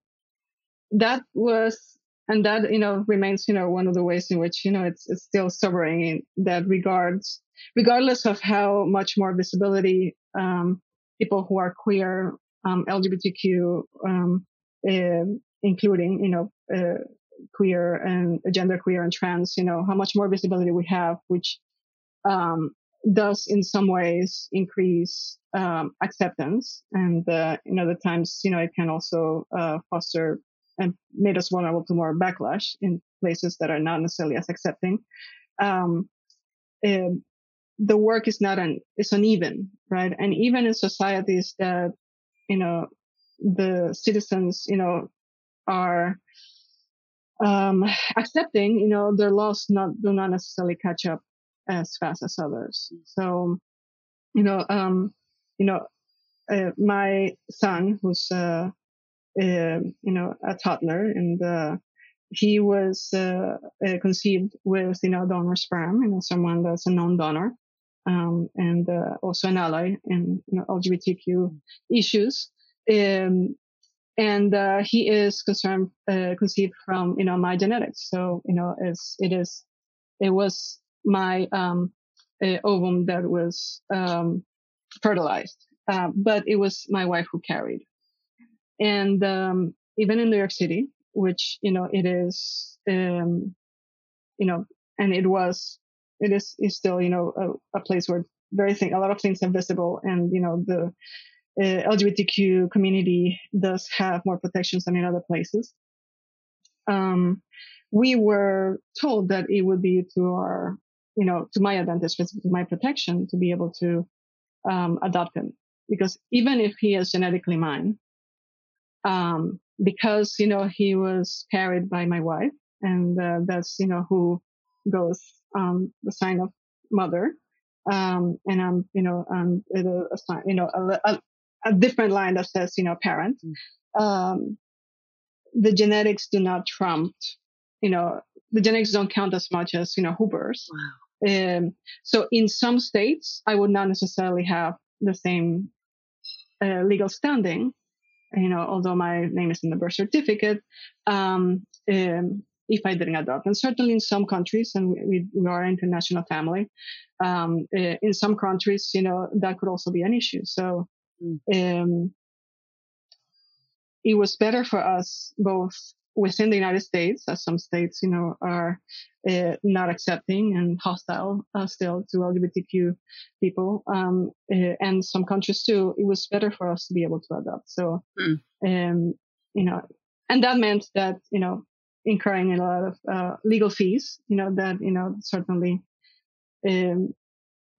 that was, and that, you know, remains, you know, one of the ways in which, you know, it's, it's still sobering in that regards, regardless of how much more visibility, um, people who are queer, um, LGBTQ, um, uh, including, you know, uh, queer and gender queer and trans, you know, how much more visibility we have, which um, does in some ways increase um, acceptance and uh, in other times you know it can also uh, foster and made us vulnerable to more backlash in places that are not necessarily as accepting. Um, it, the work is not an it's uneven right? And even in societies that you know the citizens you know are um, accepting you know their laws not do not necessarily catch up as fast as others. So, you know, um, you know, uh, my son, who's, uh, uh, you know, a toddler, and uh, he was uh, uh, conceived with, you know, donor sperm, you know, someone that's a known donor, um, and also an ally in you know, LGBTQ issues. Um, and he is concerned, conceived from, you know, my genetics. So, you know, it's, it is, it was my um, ovum that was um, fertilized, uh, but it was my wife who carried. And um, even in New York City, which you know it is, um, you know, and it was, it is, is still you know a, a place where very thing, a lot of things are visible, and you know the uh, LGBTQ community does have more protections than in other places. Um, we were told that it would be to our you know, to my advantage, to my protection to be able to um, adopt him. Because even if he is genetically mine, um, because, you know, he was carried by my wife and uh, that's, you know, who goes um, the sign of mother. Um, and I'm, you know, um, a, a, you know, a, a, a, different line that says, you know, parent. Mm. Um, the genetics do not trump, you know, the genetics don't count as much as, you know, Hooper's. Wow. Um, so in some states, I would not necessarily have the same uh, legal standing, you know, although my name is in the birth certificate, um, um, if I didn't adopt. And certainly in some countries, and we, we are an international family, um, eh, in some countries, you know, that could also be an issue. So, mm. um, it was better for us both within the United States, as some states, you know, are uh, not accepting and hostile uh, still to LGBTQ people, um, uh, and some countries too. It was better for us to be able to adopt. So, mm. um, you know, and that meant that you know incurring a lot of uh, legal fees, you know, that you know certainly um,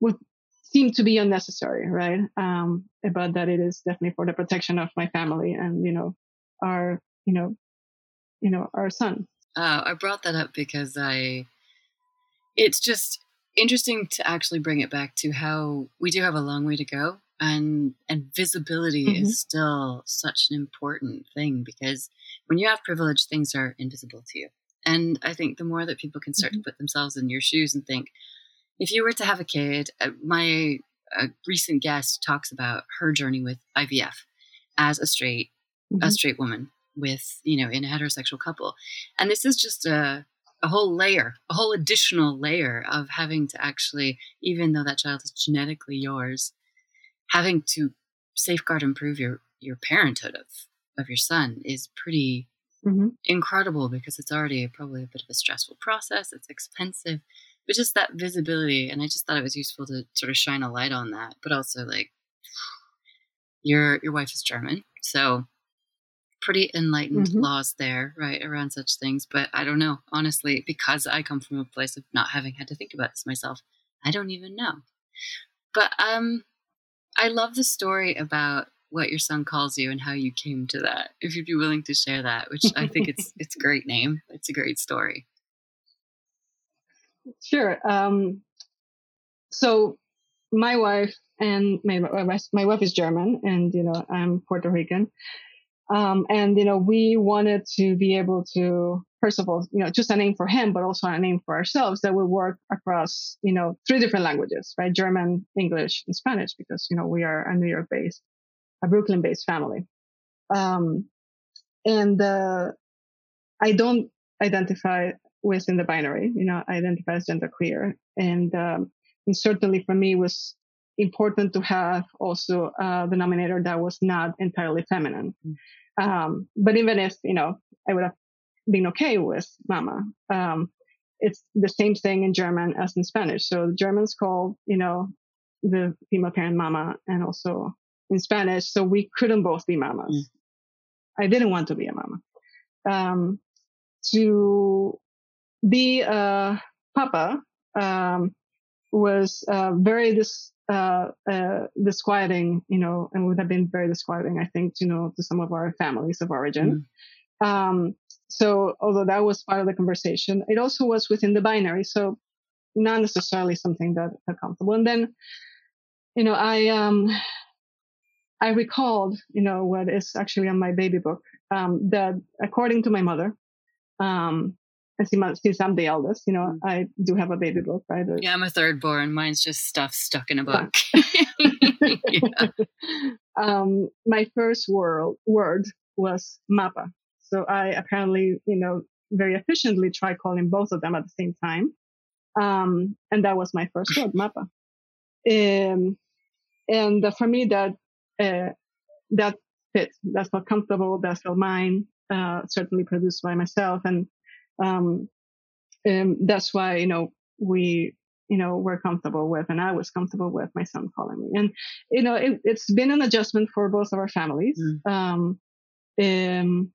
would seem to be unnecessary, right? Um, but that it is definitely for the protection of my family and you know our you know you know, our son. Uh, I brought that up because I, it's just interesting to actually bring it back to how we do have a long way to go and and visibility mm-hmm. is still such an important thing because when you have privilege things are invisible to you and i think the more that people can start mm-hmm. to put themselves in your shoes and think if you were to have a kid uh, my a recent guest talks about her journey with ivf as a straight mm-hmm. a straight woman with you know in a heterosexual couple and this is just a a whole layer a whole additional layer of having to actually even though that child is genetically yours having to safeguard and prove your your parenthood of of your son is pretty mm-hmm. incredible because it's already probably a bit of a stressful process it's expensive but just that visibility and i just thought it was useful to sort of shine a light on that but also like your your wife is german so pretty enlightened mm-hmm. laws there, right, around such things. But I don't know, honestly, because I come from a place of not having had to think about this myself. I don't even know. But um, I love the story about what your son calls you and how you came to that. If you'd be willing to share that, which I think it's it's a great name. It's a great story. Sure. Um, so my wife and my my wife is German, and you know I'm Puerto Rican. Um, and, you know, we wanted to be able to, first of all, you know, choose a name for him, but also a name for ourselves that would work across, you know, three different languages, right? German, English, and Spanish, because, you know, we are a New York based, a Brooklyn based family. Um, and, uh, I don't identify within the binary, you know, I identify as genderqueer. And, um, and certainly for me was important to have also a denominator that was not entirely feminine. Mm. Um, but even if, you know, I would have been okay with mama, um, it's the same thing in German as in Spanish. So the Germans call, you know, the female parent mama and also in Spanish. So we couldn't both be mamas. Mm. I didn't want to be a mama. Um, to be a papa, um, was uh, very dis- uh, uh, disquieting, you know, and would have been very disquieting, I think, you know, to some of our families of origin. Mm. Um, so although that was part of the conversation, it also was within the binary. So not necessarily something that felt comfortable. And then, you know, I, um, I recalled, you know, what is actually on my baby book, um, that according to my mother, um, and since I'm the eldest, you know, mm. I do have a baby book, right? Yeah, I'm a third born. Mine's just stuff stuck in a book. um, my first word, word was mapa. So I apparently, you know, very efficiently tried calling both of them at the same time. Um, and that was my first word, mapa. Um, and uh, for me, that, uh, that fit. That felt comfortable. That felt mine. Uh, certainly produced by myself. And um, and that's why, you know, we, you know, were comfortable with, and I was comfortable with my son calling me. And, you know, it, has been an adjustment for both of our families. Mm. Um, um,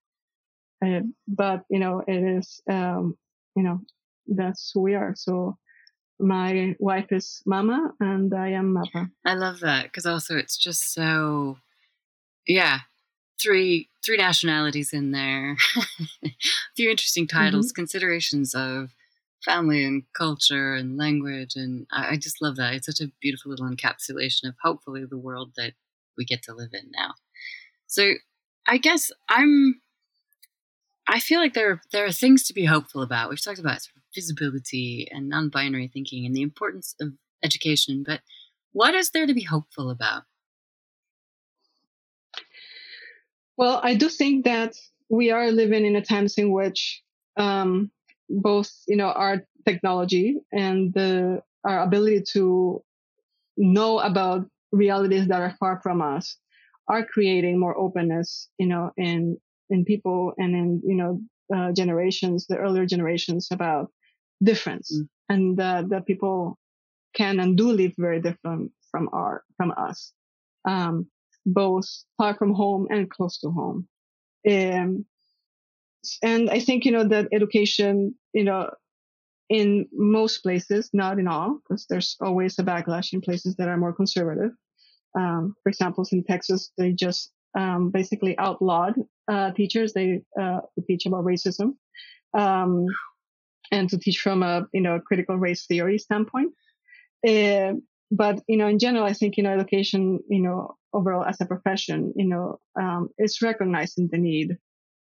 uh, but, you know, it is, um, you know, that's who we are. So, my wife is Mama and I am mother I love that because also it's just so, yeah, three three nationalities in there. a few interesting titles, mm-hmm. considerations of family and culture and language, and I, I just love that. It's such a beautiful little encapsulation of hopefully the world that we get to live in now. So I guess I'm. I feel like there there are things to be hopeful about. We've talked about sort of visibility and non-binary thinking and the importance of education, but what is there to be hopeful about? Well, I do think that we are living in a times in which um, both, you know, our technology and the, our ability to know about realities that are far from us are creating more openness, you know, in in people and in you know uh, generations, the earlier generations about difference, mm. and uh, that people can and do live very different from our from us, um, both far from home and close to home. Um, and I think you know that education, you know, in most places, not in all, because there's always a backlash in places that are more conservative. Um, for example, in Texas, they just um, basically outlawed uh, teachers. They uh, teach about racism um, and to teach from a you know critical race theory standpoint. Uh, but you know, in general, I think you know education, you know, overall as a profession, you know, um, is recognizing the need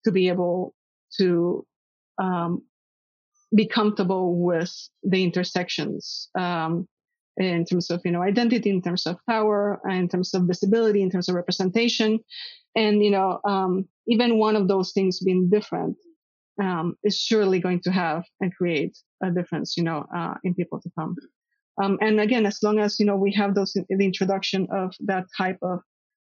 to be able to um, be comfortable with the intersections um, in terms of you know identity, in terms of power, in terms of visibility, in terms of representation, and you know um, even one of those things being different um, is surely going to have and create a difference, you know, uh, in people to come. Um, and again, as long as you know we have those the introduction of that type of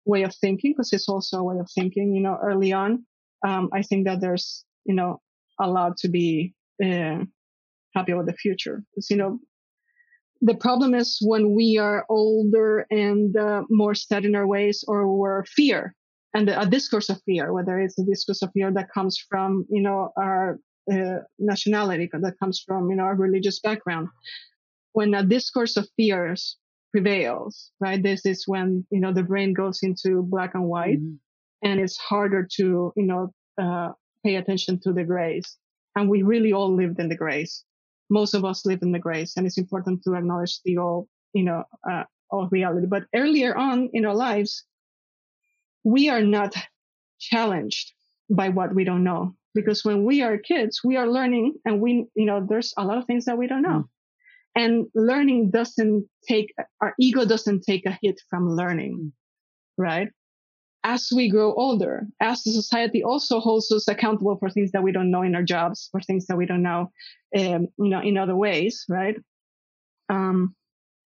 way of thinking, because it's also a way of thinking, you know, early on, um, I think that there's you know a lot to be uh, happy about the future. Because you know the problem is when we are older and uh, more set in our ways or we're fear and a discourse of fear, whether it's a discourse of fear that comes from, you know, our uh, nationality, that comes from, you know, our religious background. When a discourse of fears prevails, right? This is when, you know, the brain goes into black and white mm-hmm. and it's harder to, you know, uh, pay attention to the grays. And we really all lived in the grays most of us live in the grace and it's important to acknowledge the all, you know, uh, all reality. But earlier on in our lives, we are not challenged by what we don't know because when we are kids, we are learning and we, you know, there's a lot of things that we don't know. Mm. And learning doesn't take, our ego doesn't take a hit from learning, mm. right? as we grow older, as the society also holds us accountable for things that we don't know in our jobs, for things that we don't know, um, you know, in other ways, right? Um,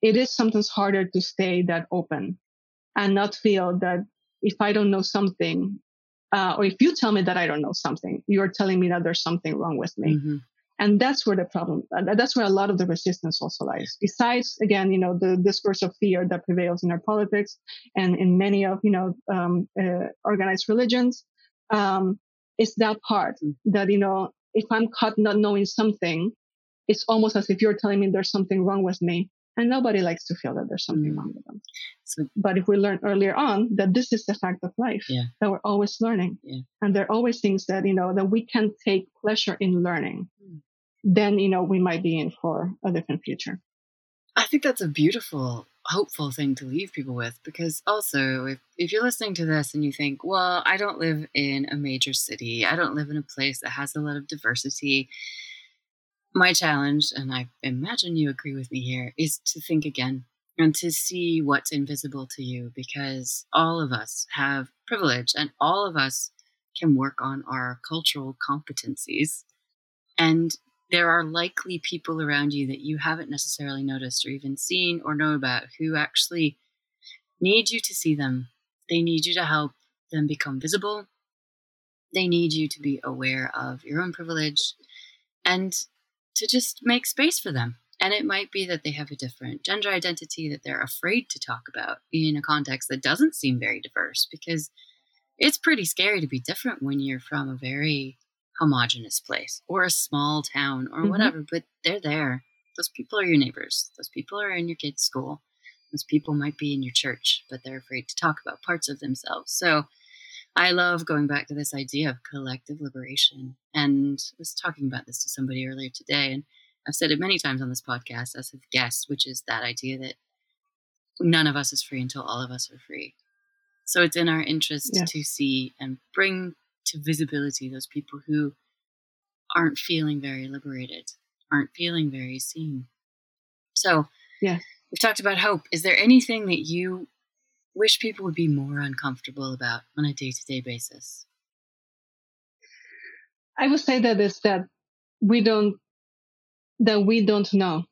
it is sometimes harder to stay that open and not feel that if I don't know something, uh, or if you tell me that I don't know something, you're telling me that there's something wrong with me. Mm-hmm. And that's where the problem, that's where a lot of the resistance also lies. Besides, again, you know, the discourse of fear that prevails in our politics and in many of, you know, um, uh, organized religions, um, it's that part that, you know, if I'm caught not knowing something, it's almost as if you're telling me there's something wrong with me. And nobody likes to feel that there's something mm. wrong with them. So, but if we learn earlier on that this is the fact of life, yeah. that we're always learning, yeah. and there are always things that you know that we can take pleasure in learning. Mm then, you know, we might be in for a different future. I think that's a beautiful, hopeful thing to leave people with because also, if, if you're listening to this and you think, well, I don't live in a major city, I don't live in a place that has a lot of diversity, my challenge, and I imagine you agree with me here, is to think again and to see what's invisible to you because all of us have privilege and all of us can work on our cultural competencies and there are likely people around you that you haven't necessarily noticed or even seen or know about who actually need you to see them. They need you to help them become visible. They need you to be aware of your own privilege and to just make space for them. And it might be that they have a different gender identity that they're afraid to talk about in a context that doesn't seem very diverse because it's pretty scary to be different when you're from a very homogenous place or a small town or mm-hmm. whatever, but they're there. Those people are your neighbors. Those people are in your kid's school. Those people might be in your church, but they're afraid to talk about parts of themselves. So I love going back to this idea of collective liberation. And I was talking about this to somebody earlier today, and I've said it many times on this podcast, as have guests, which is that idea that none of us is free until all of us are free. So it's in our interest yeah. to see and bring to visibility those people who aren't feeling very liberated, aren't feeling very seen. So, yeah, we've talked about hope. Is there anything that you wish people would be more uncomfortable about on a day to day basis? I would say that is that we don't that we don't know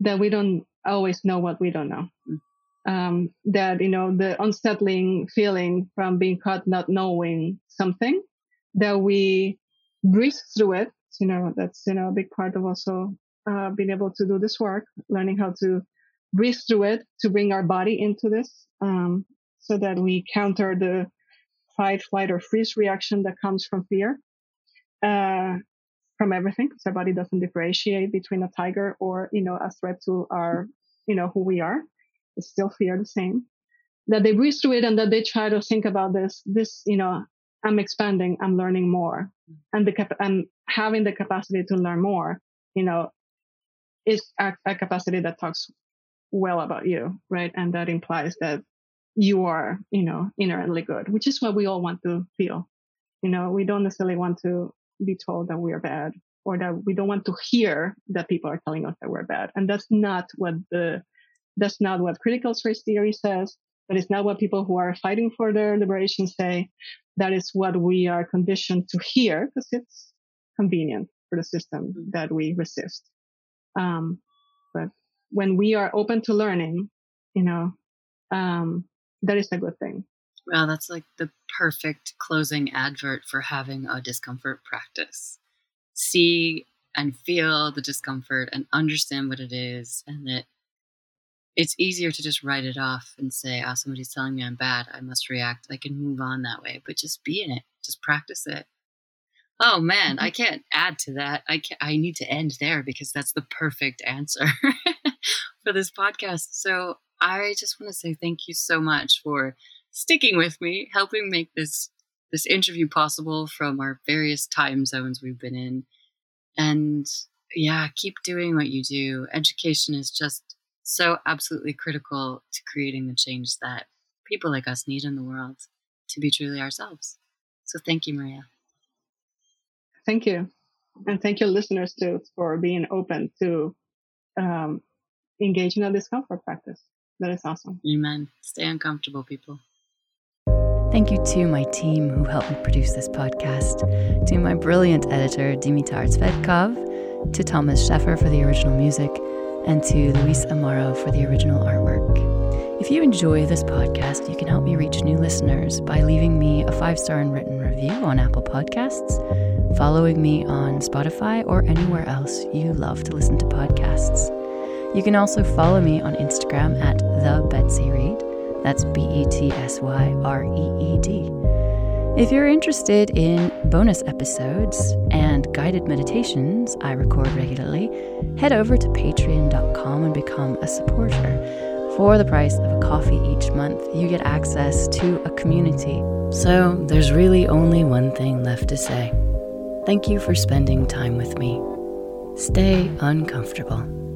that we don't always know what we don't know. Mm. Um, that you know the unsettling feeling from being caught not knowing something that we breathe through it. You know that's you know a big part of also uh, being able to do this work, learning how to breathe through it to bring our body into this, um, so that we counter the fight, flight, or freeze reaction that comes from fear uh, from everything because our body doesn't differentiate between a tiger or, you know, a threat to our, you know, who we are. It's still fear the same. That they breathe through it and that they try to think about this, this, you know, I'm expanding, I'm learning more mm-hmm. and the cap- and having the capacity to learn more, you know, is a, a capacity that talks well about you, right? And that implies that you are, you know, inherently good, which is what we all want to feel. You know, we don't necessarily want to be told that we are bad or that we don't want to hear that people are telling us that we're bad. And that's not what the, that's not what critical race theory says. but it's not what people who are fighting for their liberation say. That is what we are conditioned to hear because it's convenient for the system mm-hmm. that we resist. Um, but when we are open to learning, you know, um, that is a good thing. Well, that's like the perfect closing advert for having a discomfort practice. See and feel the discomfort and understand what it is, and that it's easier to just write it off and say, oh, somebody's telling me I'm bad. I must react. I can move on that way, but just be in it, just practice it. Oh man, mm-hmm. I can't add to that. I can I need to end there because that's the perfect answer for this podcast. So I just want to say thank you so much for sticking with me, helping make this this interview possible from our various time zones we've been in. And yeah, keep doing what you do. Education is just so absolutely critical to creating the change that people like us need in the world to be truly ourselves. So thank you, Maria. Thank you. And thank you, listeners, too, for being open to um, engage in a discomfort practice. That is awesome. Amen. Stay uncomfortable, people. Thank you to my team who helped me produce this podcast, to my brilliant editor, Dimitar Tsvetkov, to Thomas Sheffer for the original music, and to Luis Amaro for the original artwork. If you enjoy this podcast, you can help me reach new listeners by leaving me a five star and written review on Apple Podcasts, following me on Spotify, or anywhere else you love to listen to podcasts. You can also follow me on Instagram at the Betsy Reed that's B E T S Y R E E D. If you're interested in bonus episodes and guided meditations I record regularly, head over to patreon.com and become a supporter. For the price of a coffee each month, you get access to a community. So there's really only one thing left to say. Thank you for spending time with me. Stay uncomfortable.